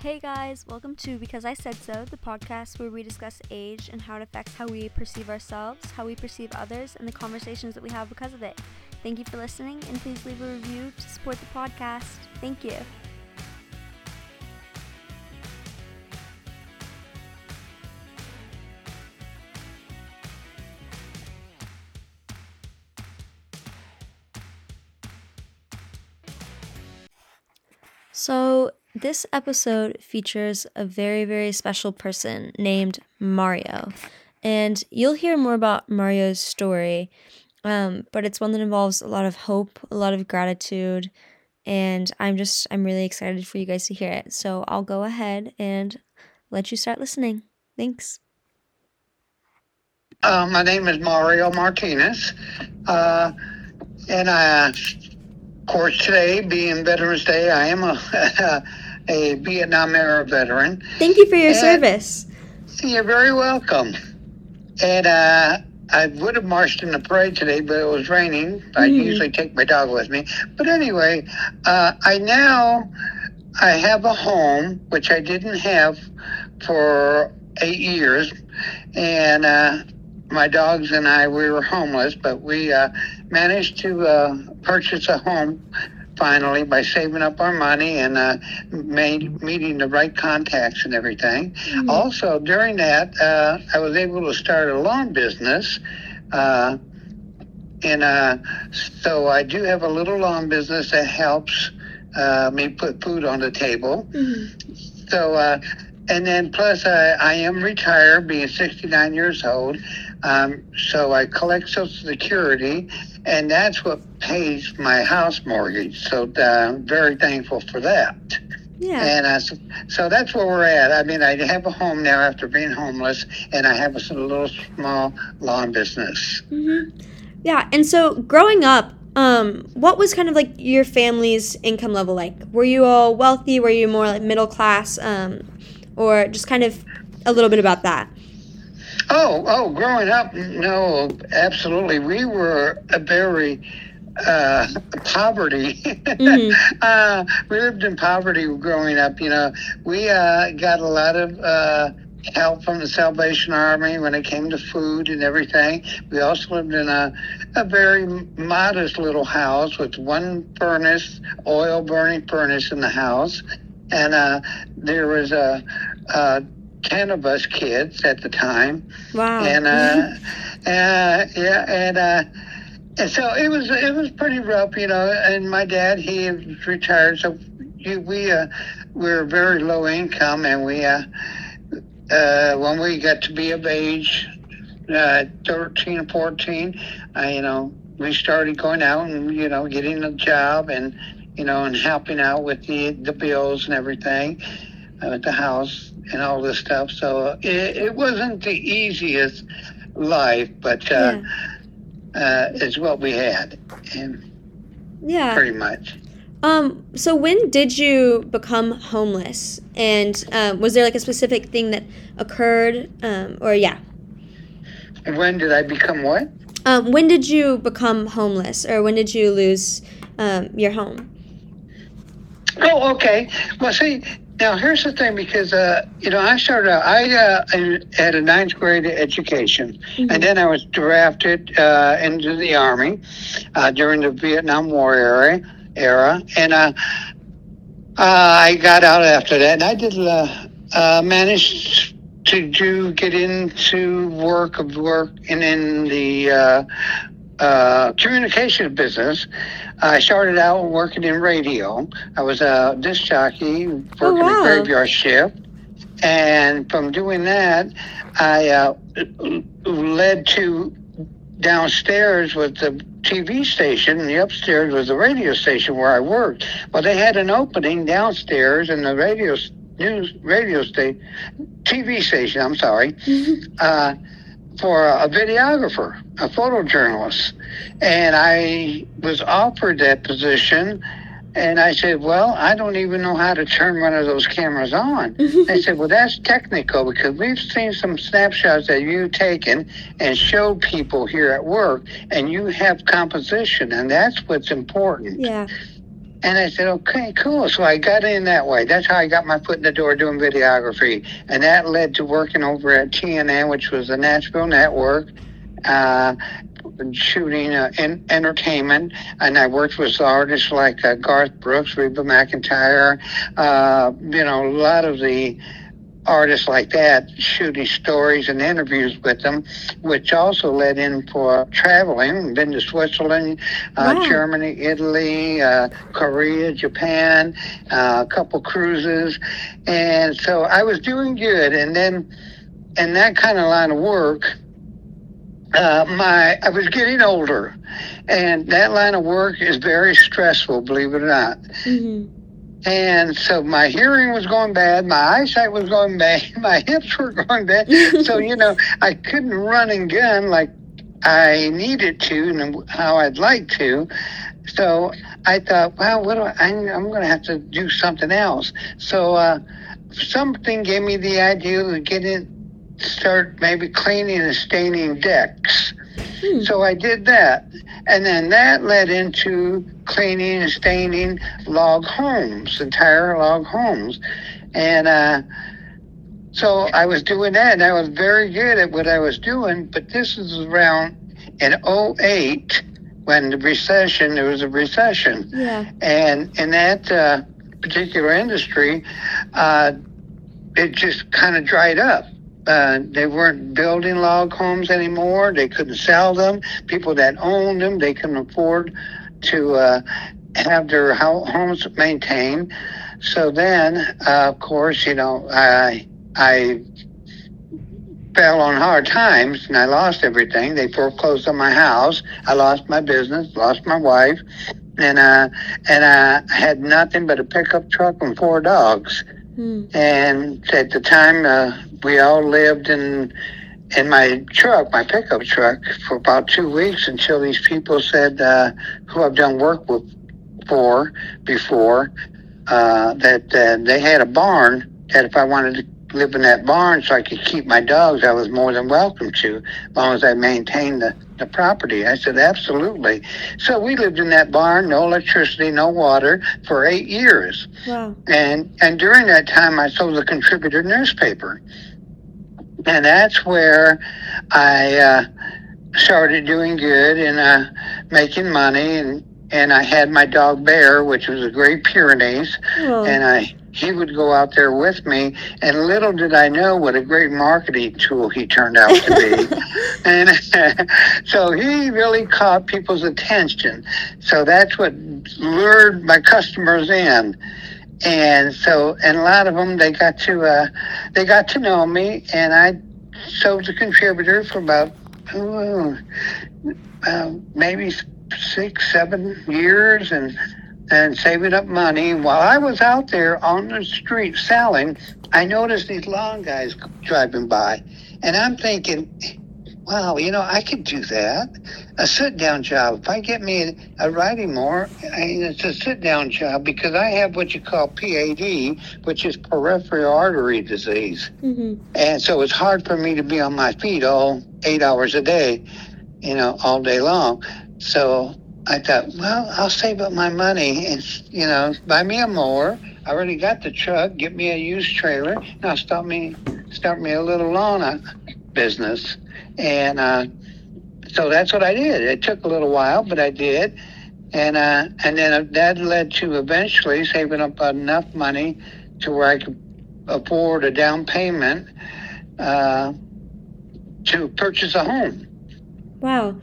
Hey guys, welcome to Because I Said So, the podcast where we discuss age and how it affects how we perceive ourselves, how we perceive others, and the conversations that we have because of it. Thank you for listening, and please leave a review to support the podcast. Thank you. This episode features a very, very special person named Mario. And you'll hear more about Mario's story, um, but it's one that involves a lot of hope, a lot of gratitude, and I'm just, I'm really excited for you guys to hear it. So I'll go ahead and let you start listening. Thanks. Uh, my name is Mario Martinez, uh, and I, of course, today being Veterans Day, I am a a Vietnam era veteran. Thank you for your and service. You're very welcome. And uh, I would have marched in the parade today, but it was raining. I mm. usually take my dog with me. But anyway, uh, I now I have a home which I didn't have for eight years, and uh, my dogs and I we were homeless, but we uh, managed to uh, purchase a home finally by saving up our money and uh, made, meeting the right contacts and everything. Mm-hmm. Also, during that, uh, I was able to start a lawn business. Uh, and uh, so I do have a little lawn business that helps uh, me put food on the table. Mm-hmm. So, uh, and then plus I, I am retired, being 69 years old. Um, so I collect Social Security, and that's what pays my house mortgage. So uh, I'm very thankful for that. Yeah. And so, so that's where we're at. I mean, I have a home now after being homeless, and I have a little small lawn business. Mm-hmm. Yeah. And so growing up, um, what was kind of like your family's income level like? Were you all wealthy? Were you more like middle class? Um, or just kind of a little bit about that? Oh, oh, growing up, no, absolutely. We were a very uh, poverty. Mm-hmm. uh, we lived in poverty growing up. You know, we uh, got a lot of uh, help from the Salvation Army when it came to food and everything. We also lived in a, a very modest little house with one furnace, oil burning furnace in the house. And uh, there was a, a 10 of us kids at the time. Wow. And, uh, uh, yeah, and, uh, and so it was, it was pretty rough, you know, and my dad, he retired. So we, uh, we were very low income and we, uh, uh, when we got to be of age, uh, 13 or 14, uh, you know, we started going out and, you know, getting a job and, you know, and helping out with the, the bills and everything uh, at the house and all this stuff. So it, it wasn't the easiest life, but uh, yeah. uh, it's what we had, and yeah, pretty much. Um. So when did you become homeless? And um, was there like a specific thing that occurred? Um. Or yeah. When did I become what? Um. When did you become homeless, or when did you lose um your home? Oh, okay. Well, see, now, here's the thing because, uh, you know, I started out, I, uh, had a ninth grade education, mm-hmm. and then I was drafted uh, into the Army uh, during the Vietnam War era, era and uh, uh, I got out after that, and I did manage to do get into work of work and in the communication business. I started out working in radio. I was a disc jockey working oh, wow. a graveyard shift. And from doing that, I uh, led to downstairs with the TV station, and the upstairs was the radio station where I worked. Well, they had an opening downstairs in the radio news radio station, TV station. I'm sorry. Mm-hmm. Uh, for a videographer, a photojournalist. And I was offered that position. And I said, Well, I don't even know how to turn one of those cameras on. they said, Well, that's technical because we've seen some snapshots that you've taken and showed people here at work, and you have composition, and that's what's important. Yeah. And I said, okay, cool. So I got in that way. That's how I got my foot in the door doing videography. And that led to working over at TNN, which was the Nashville Network, uh, shooting uh, in, entertainment. And I worked with artists like uh, Garth Brooks, Reba McEntire, uh, you know, a lot of the artists like that, shooting stories and interviews with them, which also led in for traveling. Been to Switzerland, uh, Wow. Germany, Italy, uh, Korea, Japan, uh, a couple cruises, and so I was doing good. And then, in that kind of line of work, uh, my I was getting older, and that line of work is very stressful, believe it or not. Mhm. And so my hearing was going bad, my eyesight was going bad, my hips were going bad. so, you know, I couldn't run and gun like I needed to and how I'd like to. So I thought, well, what do I, I'm, I'm going to have to do something else. So uh, something gave me the idea to get in, start maybe cleaning and staining decks. Hmm. So I did that. And then that led into cleaning and staining log homes, entire log homes. And uh, so I was doing that, and I was very good at what I was doing. But this is around in 08 when the recession, there was a recession. Yeah. And in that uh, particular industry, uh, it just kind of dried up. Uh, they weren't building log homes anymore. They couldn't sell them. People that owned them, they couldn't afford to uh, have their ho- homes maintained. So then, uh, of course, you know, I I fell on hard times and I lost everything. They foreclosed on my house. I lost my business, lost my wife, and uh, and I had nothing but a pickup truck and four dogs. Hmm. And at the time, uh, we all lived in in my truck, my pickup truck, for about two weeks until these people said, uh, who I've done work with for before, uh, that uh, they had a barn that if I wanted to live in that barn so I could keep my dogs, I was more than welcome to, as long as I maintained the, the property. I said, absolutely. So we lived in that barn, no electricity, no water, for eight years. Wow. And and during that time, I sold a contributor newspaper, and that's where I uh, started doing good and uh, making money. And and I had my dog Bear, which was a Great Pyrenees, Oh. and I he would go out there with me. And little did I know what a great marketing tool he turned out to be. and so he really caught people's attention. So that's what lured my customers in and so and a lot of them they got to uh, they got to know me and I sold the contributor for about oh, uh, maybe six seven years and and saving up money while I was out there on the street selling I noticed these lawn guys driving by and I'm thinking wow you know I could do that a sit down job. If I get me a, a writing more, I, it's a sit down job because I have what you call PAD, which is peripheral artery disease. hmm And so it's hard for me to be on my feet all eight hours a day, you know, all day long. So I thought, well, I'll save up my money and, you know, buy me a mower. I already got the truck, get me a used trailer, Now start me, start me a little lawn uh, business. And, uh, so that's what I did. It took a little while, but I did, and uh, and then that led to eventually saving up enough money to where I could afford a down payment uh, to purchase a home. Wow.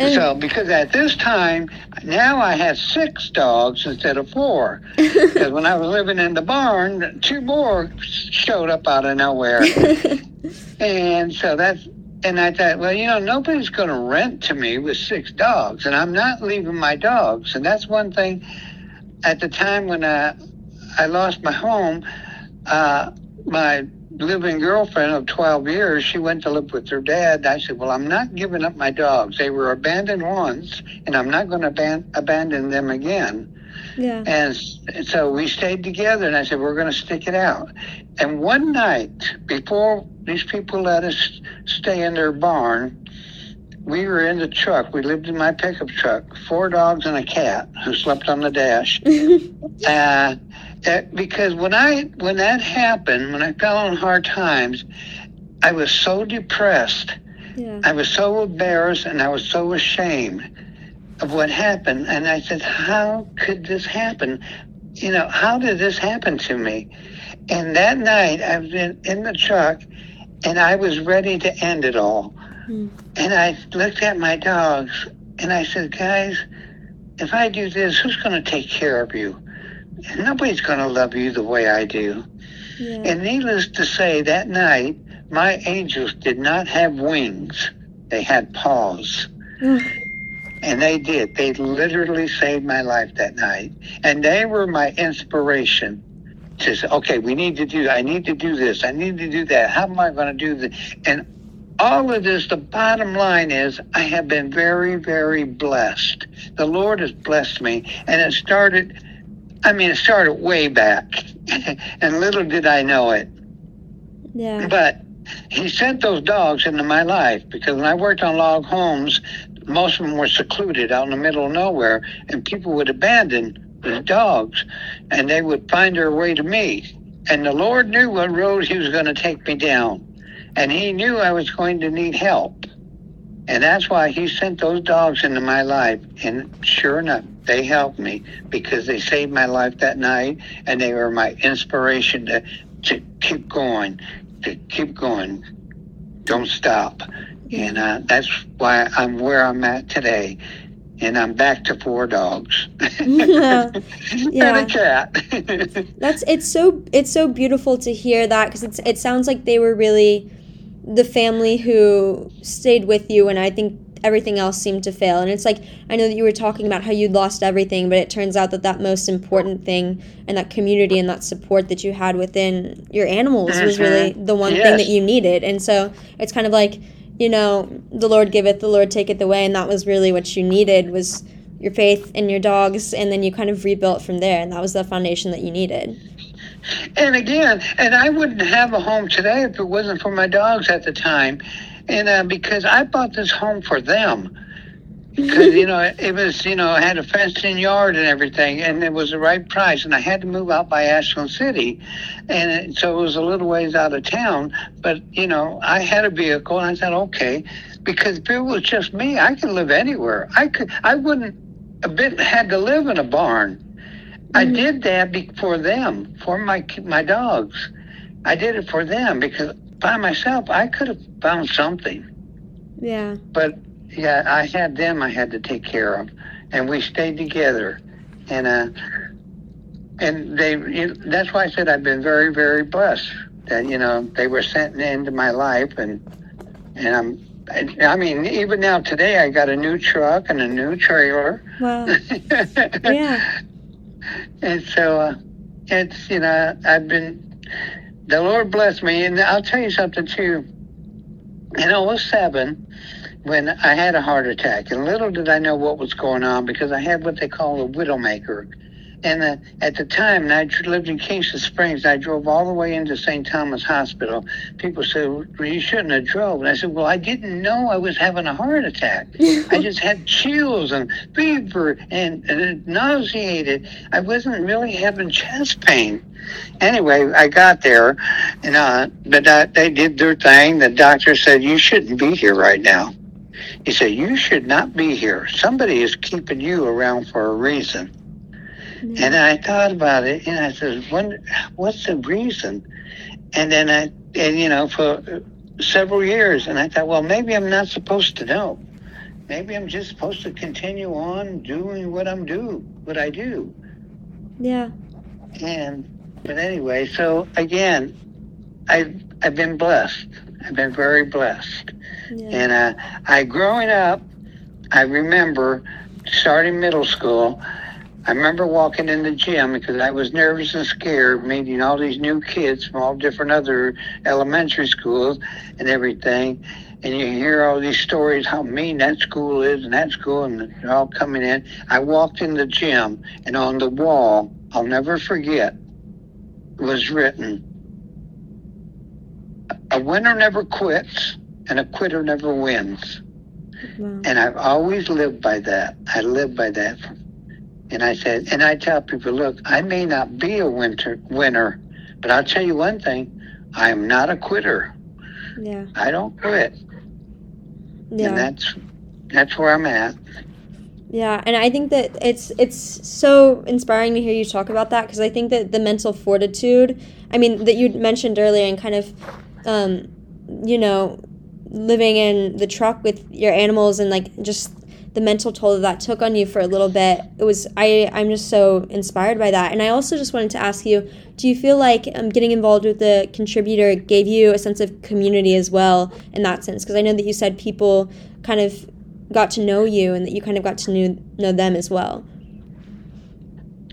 And- So because at this time now I had six dogs instead of four. Because when I was living in the barn, two more showed up out of nowhere. And so that's, and I thought, well, you know, nobody's going to rent to me with six dogs, and I'm not leaving my dogs. And that's one thing. At the time when I, I lost my home, uh, my living girlfriend of 12 years, she went to live with her dad. I said, well, I'm not giving up my dogs. They were abandoned once, and I'm not going to aban- abandon them again. yeah. And so we stayed together, and I said, We're going to stick it out. And one night, before these people let us stay in their barn, we were in the truck. We lived in my pickup truck. Four dogs and a cat who slept on the dash. uh, uh, because when I when that happened, when I fell on hard times, I was so depressed. Yeah. I was so embarrassed and I was so ashamed of what happened. And I said, How could this happen? You know, how did this happen to me? And that night I was in, in the truck and I was ready to end it all. Mm. And I looked at my dogs and I said, Guys, if I do this, who's going to take care of you? Nobody's going to love you the way I do. Yeah. And needless to say, that night, my angels did not have wings. They had paws. And they did. They literally saved my life that night. And they were my inspiration to say, okay, we need to do, I need to do this. I need to do that. How am I going to do this? And all of this, the bottom line is I have been very, very blessed. The Lord has blessed me. And it started, I mean, it started way back. and little did I know it. yeah. But he sent those dogs into my life because when I worked on log homes, most of them were secluded out in the middle of nowhere, and people would abandon the dogs, and they would find their way to me. And the Lord knew what road He was going to take me down, and He knew I was going to need help. And that's why He sent those dogs into my life. And sure enough, they helped me because they saved my life that night, and they were my inspiration to, to keep going, to keep going. Don't stop. And uh, that's why I'm where I'm at today. And I'm back to four dogs Yeah. and a cat. That's it's so it's so beautiful to hear that because it's it sounds like they were really the family who stayed with you and I think everything else seemed to fail. And it's like I know that you were talking about how you'd lost everything but it turns out that that most important thing and that community and that support that you had within your animals was really mm-hmm. the one thing that you needed. And so it's kind of like you know the Lord giveth the Lord taketh away and that was really what you needed was your faith in your dogs and then you kind of rebuilt from there and that was the foundation that you needed and again, and I wouldn't have a home today if it wasn't for my dogs at the time. And uh, because I bought this home for them. Because, you know, it was, you know, I had a fenced in yard and everything, and it was the right price. And I had to move out by Ashland City. And it, so it was a little ways out of town. But, you know, I had a vehicle, and I said, okay. Because if it was just me, I could live anywhere. I could, I wouldn't have been, had to live in a barn. I Mhm. did that be- for them, for my my dogs. I did it for them because by myself I could have found something, yeah but yeah, I had them I had to take care of, and we stayed together, and uh, and they you know, that's why I said I've been very very blessed that you know they were sent into my life, and and I'm. I I mean, even now today, I got a new truck and a new trailer. wow yeah And so uh, it's, you know, I've been, the Lord blessed me. And I'll tell you something too. In 07, when I had a heart attack, and little did I know what was going on because I had what they call a widowmaker. And uh, at the time, I lived in Kingston Springs. I drove all the way into St. Thomas Hospital. People said, well, you shouldn't have drove. And I said, well, I didn't know I was having a heart attack. I just had chills and fever and, and nauseated. I wasn't really having chest pain. Anyway, I got there, and uh, but uh, they did their thing. The doctor said you shouldn't be here right now. He said you should not be here. Somebody is keeping you around for a reason. And I thought about it, and I said, "When? What's the reason?" And then I, and you know, for several years, and I thought, well, maybe I'm not supposed to know. Maybe I'm just supposed to continue on doing what I'm do, what I do. yeah And but anyway, so again, I've I've been blessed. I've been very blessed. yeah And uh, I growing up, I remember starting middle school. I remember walking in the gym because I was nervous and scared, meeting all these new kids from all different other elementary schools and everything. And you hear all these stories how mean that school is and that school, and they're all coming in. I walked in the gym, and on the wall, I'll never forget, was written, "A winner never quits, and a quitter never wins." Wow. And I've always lived by that. I live by that. And I said, and I tell people, look, I may not be a winter winner, but I'll tell you one thing, I'm not a quitter. Yeah. I don't quit. Yeah. And that's that's where I'm at. Yeah, and I think that it's it's so inspiring to hear you talk about that because I think that the mental fortitude, I mean, that you mentioned earlier, and kind of, um, you know, living in the truck with your animals and like just the mental toll that that took on you for a little bit. It was I I'm just so inspired by that, and I also just wanted to ask you, do you feel like um, getting involved with the contributor gave you a sense of community as well in that sense? Because I know that you said people kind of got to know you and that you kind of got to know, know them as well.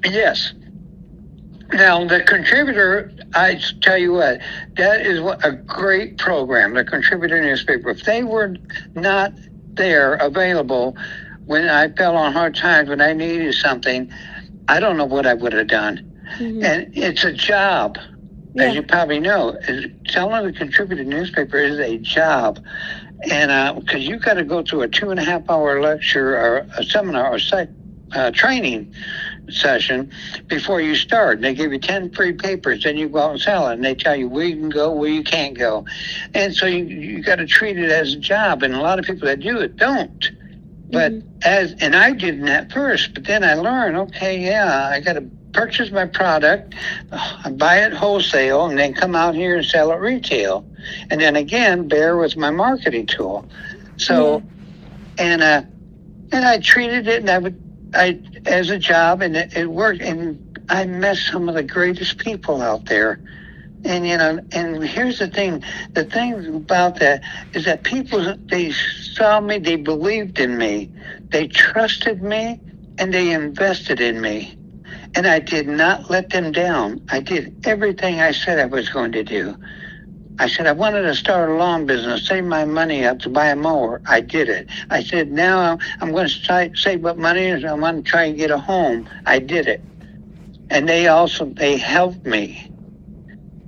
Yes. Now, the contributor, I tell you what, that is a great program, the contributor newspaper. If they were not there available when I fell on hard times, when I needed something, I don't know what I would have done. Mm-hmm. And it's a job, yeah. as you probably know. Is selling a contributor newspaper is a job and because uh, you got to go through a two and a half hour lecture or a seminar or site uh, training session before you start. And they give you 10 free papers, then you go out and sell it. And they tell you where you can go, where you can't go. And so you, you got to treat it as a job. And a lot of people that do it don't. But mm-hmm. as, and I did that first, but then I learned, okay, yeah, I got to purchase my product, buy it wholesale, and then come out here and sell it retail. And then again, Bear was my marketing tool. So, mm-hmm. and uh, and I treated it, and I would, I as a job, and it, it worked. And I met some of the greatest people out there. And you know, and here's the thing: the thing about that is that people they saw me, they believed in me, they trusted me, and they invested in me and I did not let them down. I did everything I said I was going to do. I said I wanted to start a lawn business, save my money up to buy a mower. I did it. I said now I'm going to save up money and I'm going to try and get a home. I did it. And they also they helped me,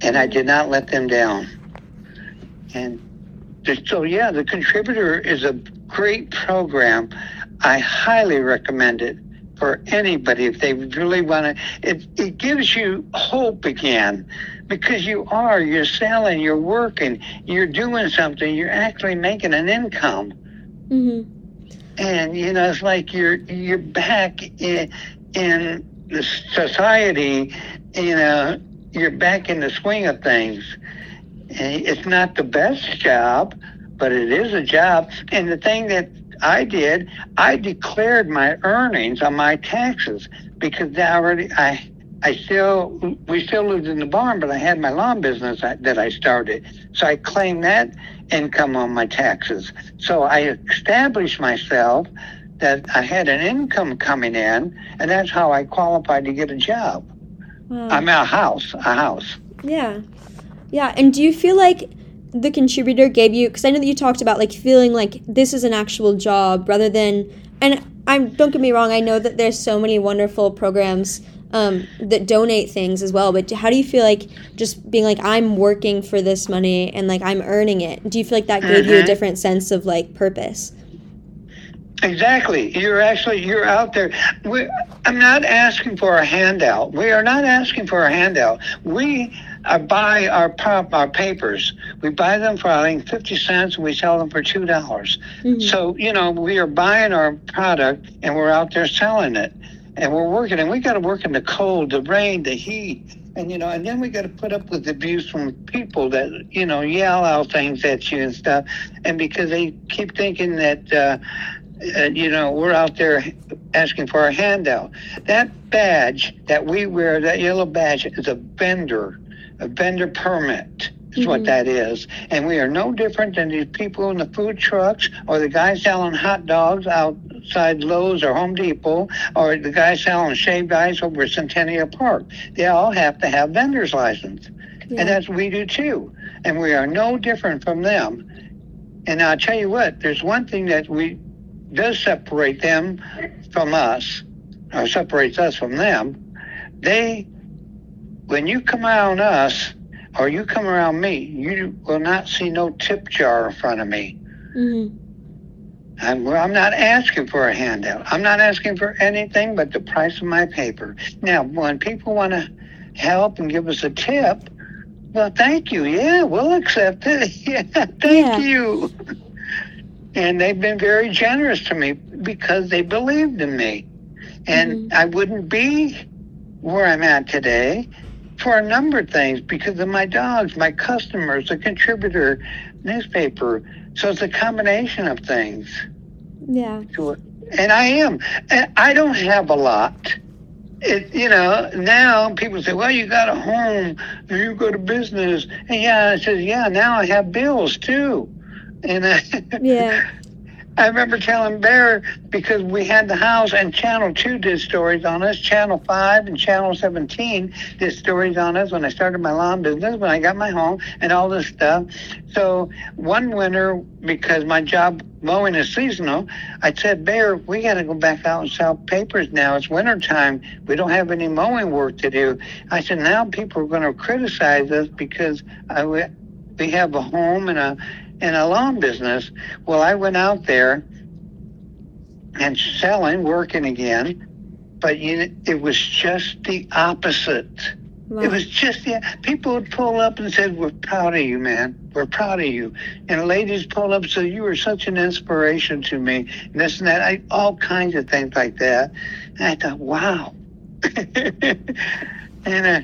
and I did not let them down. And so yeah, the contributor is a great program. I highly recommend it for anybody if they really want to. It, it gives you hope again because you are, you're selling, you're working, you're doing something, you're actually making an income. Mm-hmm. And, you know, it's like you're, you're back in, in the society, you know, you're back in the swing of things. And it's not the best job, but it is a job. And the thing that I did, I declared my earnings on my taxes because I already I I still we still lived in the barn, but I had my lawn business that I started, so I claimed that income on my taxes. So I established myself that I had an income coming in, and that's how I qualified to get a job. Wow. I'm a house, a house. Yeah, yeah. And do you feel like the contributor gave you because I know that you talked about like feeling like this is an actual job rather than and I'm don't get me wrong I know that there's so many wonderful programs um, that donate things as well but how do you feel like just being like I'm working for this money and like I'm earning it do you feel like that gave mm-hmm. you a mm-hmm. different sense of like purpose Exactly. You're actually you're out there. We, I'm not asking for a handout. We are not asking for a handout. We I buy our pop our papers. We buy them for I think fifty cents, and we sell them for two dollars. Mm-hmm. So you know we are buying our product and we're out there selling it, and we're working. And we got to work in the cold, the rain, the heat, and you know, and then we got to put up with abuse from people that you know yell out things at you and stuff, and because they keep thinking that. Uh, uh, you know, we're out there asking for a handout. That badge that we wear, that yellow badge, is a vendor a vendor permit is mm-hmm. what that is. And we are no different than these people in the food trucks or the guy selling hot dogs outside Lowe's or Home Depot or the guy selling shaved ice over Centennial Park. They all have to have vendor's license. Yeah. And that's what we do too. And we are no different from them. And I'll tell you what, there's one thing that we does separate them from us, or separates us from them. They when you come around us or you come around me, you will not see no tip jar in front of me. Mm-hmm. I'm, I'm not asking for a handout. I'm not asking for anything but the price of my paper. Now, when people want to help and give us a tip, well, thank you. Yeah, we'll accept it. Yeah, thank Yeah. you. And they've been very generous to me because they believed in me. And I wouldn't be where I'm at today for a number of things because of my dogs, my customers, the contributor newspaper. So it's a combination of things Yeah. And I am. And I don't have a lot. It, you know, now people say, well, you got a home you go to business. And yeah, I says, yeah, now I have bills too. And I, Yeah. I remember telling Bear because we had the house and Channel 2 did stories on us. Channel 5 and Channel 17 did stories on us when I started my lawn business, when I got my home and all this stuff. So one winter, because my job mowing is seasonal, I said, Bear, we got to go back out and sell papers now. It's winter time. We don't have any mowing work to do. I said, now people are going to criticize us because I, we we have a home and a and a lawn business. Well, I went out there and selling, working again, but you it was just the opposite. Wow. It was just the people would pull up and said, "We're proud of you, man. We're proud of you." And ladies pull up and say, "You were such an inspiration to me." And this and that, I, all kinds of things like that. And I thought, "Wow." and uh,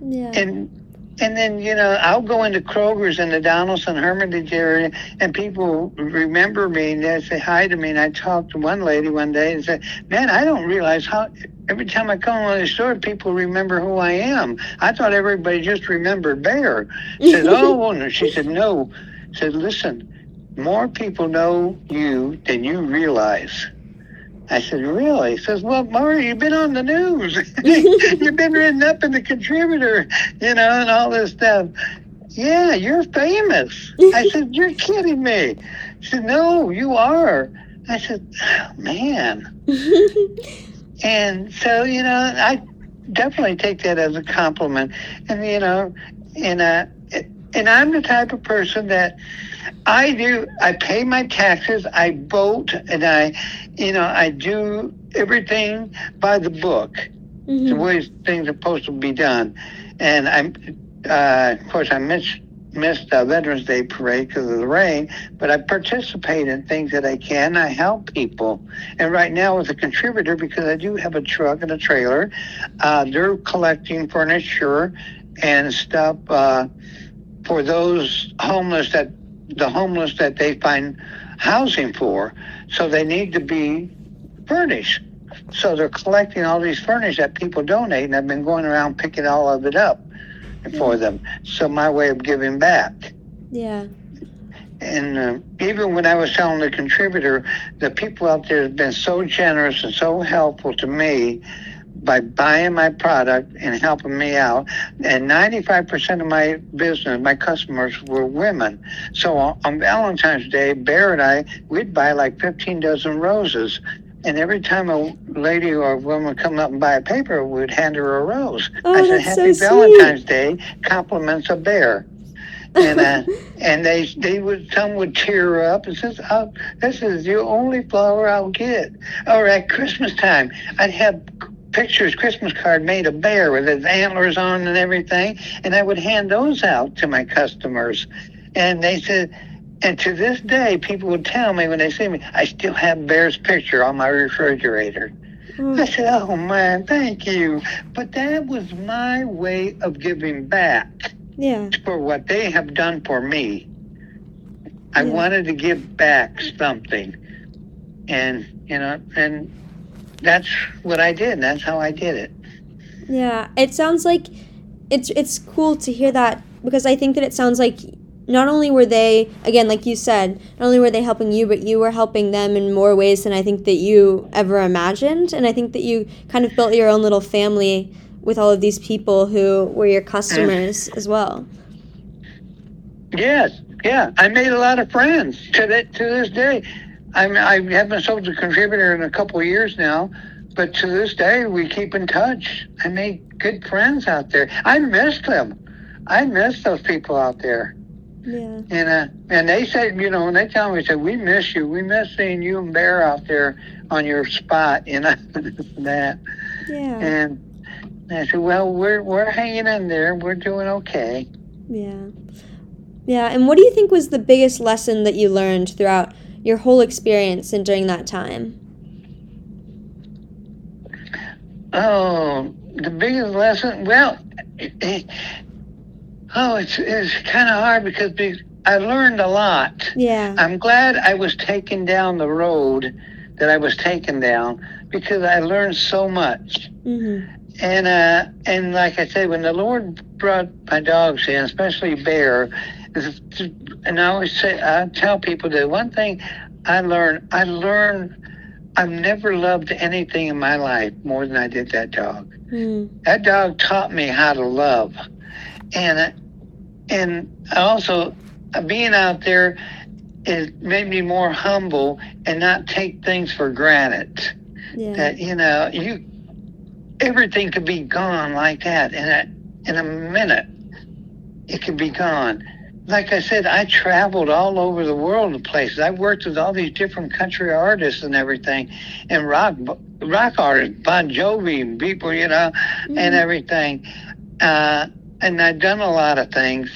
yeah. and and then you know I'll go into Kroger's in the Donelson Hermitage area, and people remember me and they say hi to me. And I talked to one lady one day and said, "Man, I don't realize how every time I come to the store, people remember who I am. I thought everybody just remembered Bear." Said, "Oh," no. she said, "No." Said, "Listen, more people know you than you realize." I said, really? He says, well, Maury, you've been on the news. you've been written up in the contributor, you know, and all this stuff. Yeah, you're famous. I said, you're kidding me. He said, no, you are. I said, oh, man. And so, you know, I definitely take that as a compliment. And, you know, and, uh, and I'm the type of person that I do, I pay my taxes, I vote, and I, you know, I do everything by the book, the Mhm. way things are supposed to be done. And I'm, uh, of course, I missed, missed uh, Veterans Day parade because of the rain, but I participate in things that I can. I help people. And right now, as a contributor, because I do have a truck and a trailer, uh, they're collecting furniture and stuff uh, for those homeless that the homeless that they find housing for. So they need to be furnished. So they're collecting all these furnish that people donate, and I've been going around picking all of it up for them. So my way of giving back. Yeah. And uh, even when I was telling the contributor, the people out there have been so generous and so helpful to me by buying my product and helping me out. And 95% of my business, my customers were women. So on, Valentine's Day, Bear and I, we'd buy like 15 dozen roses. And every time a lady or a woman would come up and buy a paper, we'd hand her a rose. Oh, I said, that's so Happy sweet." Valentine's Day, compliments a bear. and uh, and they they would some would tear her up and says, oh, "This is the only flower I'll get." Or at Christmas time, I'd have pictures, Christmas card made a bear with his antlers on and everything, and I would hand those out to my customers, and they said. And to this day, people would tell me when they see me, I still have Bear's picture on my refrigerator. Hmm. I Oh, said, "Oh man, thank you." But that was my way of giving back yeah. for what they have done for me. I Yeah. wanted to give back something. And, you know, and that's what I did. That's how I did it. Yeah, it sounds like it's it's cool to hear that because I think that it sounds like not only were they again like you said, not only were they helping you, but you were helping them in more ways than I think that you ever imagined, and I think that you kind of built your own little family with all of these people who were your customers mm. as well. Yes, yeah. I made a lot of friends to that to this day. I mean, I haven't sold a contributor in a couple of years now, but to this day we keep in touch. I made good friends out there. I miss them. I miss those people out there. Yeah. And uh, and they said, you know, and they tell me, they said, we miss you. We miss seeing you and Bear out there on your spot, you know, that. Yeah. And I said, well, we're we're hanging in there. We're doing okay. Yeah. Yeah. And what do you think was the biggest lesson that you learned throughout your whole experience and during that time? Oh, the biggest lesson. Well, it, oh, it's it's kind of hard because be- I learned a lot. Yeah. I'm glad I was taken down the road that I was taken down because I learned so much. Mm-hmm. And uh, and like I said, when the Lord brought my dogs in, especially Bear, and I always say, I tell people that one thing I learned, I learned, I've never loved anything in my life more than I did that dog. Mm. That dog taught me how to love, and and also uh, being out there, it made me more humble and not take things for granted Yeah. that you know you everything could be gone like that in a in a minute it could be gone like i said i traveled all over the world to places i worked with all these different country artists and everything and rock rock artists bon jovi people you know Mhm. and everything uh, and i've done a lot of things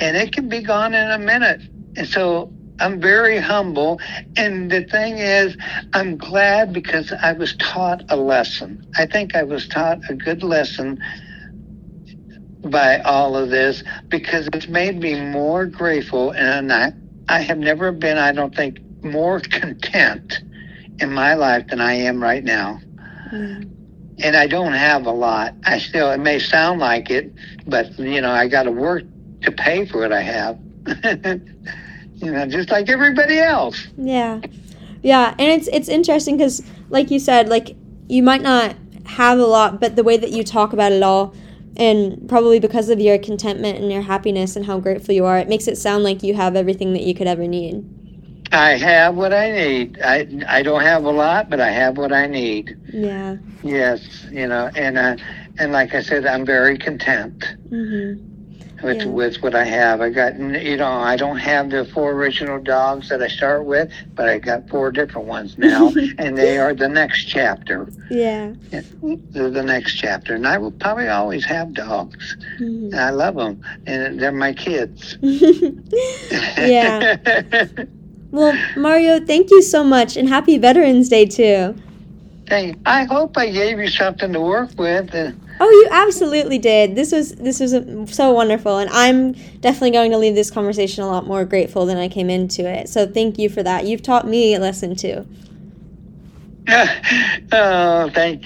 and it can be gone in a minute and so i'm very humble and the thing is I'm glad because I was taught a lesson. I think I was taught a good lesson by all of this because it's made me more grateful and I, I have never been, I don't think, more content in my life than I am right now. Yeah. And I don't have a lot. I still, it may sound like it, but you know, I got to work to pay for what I have. you know, just like everybody else. Yeah. Yeah, and it's it's interesting cuz like you said like you might not have a lot but the way that you talk about it all and probably because of your contentment and your happiness and how grateful you are it makes it sound like you have everything that you could ever need. I have what I need. I I don't have a lot, but I have what I need. Yeah. Yes, you know, and uh, and like I said, I'm very content Mhm. With Yeah. with what I have. I got you know, I don't have the four original dogs that I start with, but I got four different ones now, and they are the next chapter. Yeah. They're the next chapter, and I will probably always have dogs. Mhm. I love them, and they're my kids. yeah. Well, Mario, thank you so much and happy Veterans Day too. Thank. I hope I gave you something to work with. And Oh, you absolutely did. This was this was uh, so wonderful, and I'm definitely going to leave this conversation a lot more grateful than I came into it. So thank you for that. You've taught me a lesson too. oh, thank